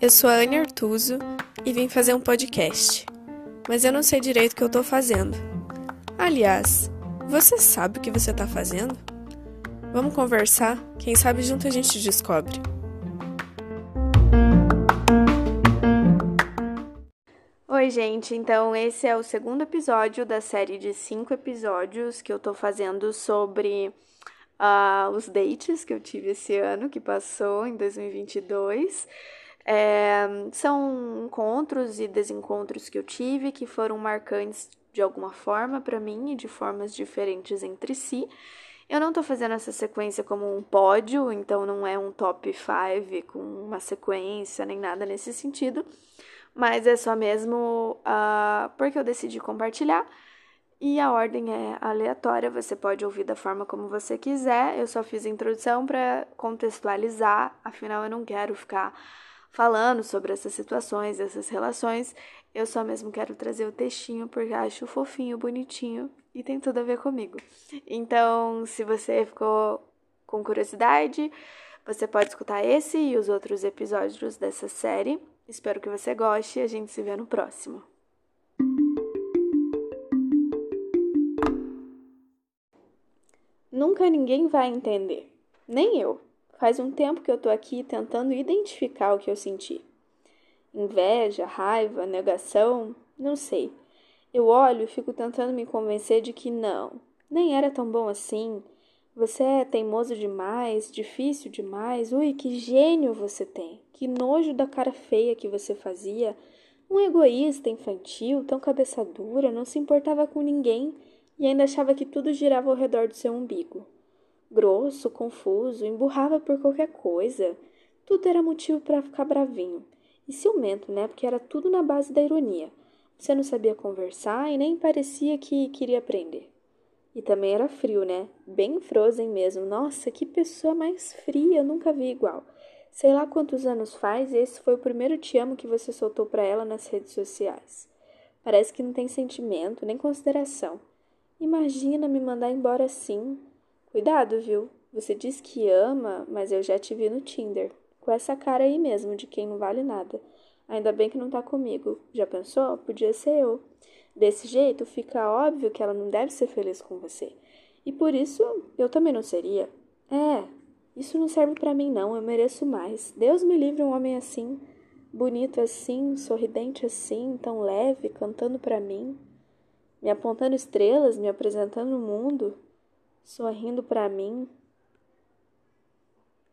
Eu sou a Anne Artuso e vim fazer um podcast, mas eu não sei direito o que eu tô fazendo. Aliás, você sabe o que você tá fazendo? Vamos conversar? Quem sabe junto a gente descobre. Oi, gente. Então, esse é o segundo episódio da série de cinco episódios que eu tô fazendo sobre uh, os dates que eu tive esse ano, que passou em 2022. É, são encontros e desencontros que eu tive que foram marcantes de alguma forma para mim e de formas diferentes entre si. Eu não tô fazendo essa sequência como um pódio, então não é um top 5 com uma sequência nem nada nesse sentido, mas é só mesmo uh, porque eu decidi compartilhar e a ordem é aleatória, você pode ouvir da forma como você quiser. Eu só fiz a introdução para contextualizar, afinal eu não quero ficar falando sobre essas situações, essas relações. Eu só mesmo quero trazer o textinho porque acho fofinho, bonitinho e tem tudo a ver comigo. Então, se você ficou com curiosidade, você pode escutar esse e os outros episódios dessa série. Espero que você goste e a gente se vê no próximo. Nunca ninguém vai entender, nem eu. Faz um tempo que eu tô aqui tentando identificar o que eu senti. Inveja, raiva, negação, não sei. Eu olho e fico tentando me convencer de que não, nem era tão bom assim. Você é teimoso demais, difícil demais. Ui, que gênio você tem. Que nojo da cara feia que você fazia. Um egoísta infantil, tão cabeça dura, não se importava com ninguém e ainda achava que tudo girava ao redor do seu umbigo. Grosso, confuso, emburrava por qualquer coisa. Tudo era motivo para ficar bravinho. E ciumento, né? Porque era tudo na base da ironia. Você não sabia conversar e nem parecia que queria aprender. E também era frio, né? Bem frozen mesmo. Nossa, que pessoa mais fria, eu nunca vi igual. Sei lá quantos anos faz esse foi o primeiro te amo que você soltou para ela nas redes sociais. Parece que não tem sentimento, nem consideração. Imagina me mandar embora assim. Cuidado, viu? Você diz que ama, mas eu já te vi no Tinder. Com essa cara aí mesmo, de quem não vale nada. Ainda bem que não tá comigo. Já pensou? Podia ser eu. Desse jeito, fica óbvio que ela não deve ser feliz com você. E por isso, eu também não seria. É, isso não serve para mim não, eu mereço mais. Deus me livre um homem assim, bonito assim, sorridente assim, tão leve, cantando para mim me apontando estrelas, me apresentando o mundo, sorrindo para mim,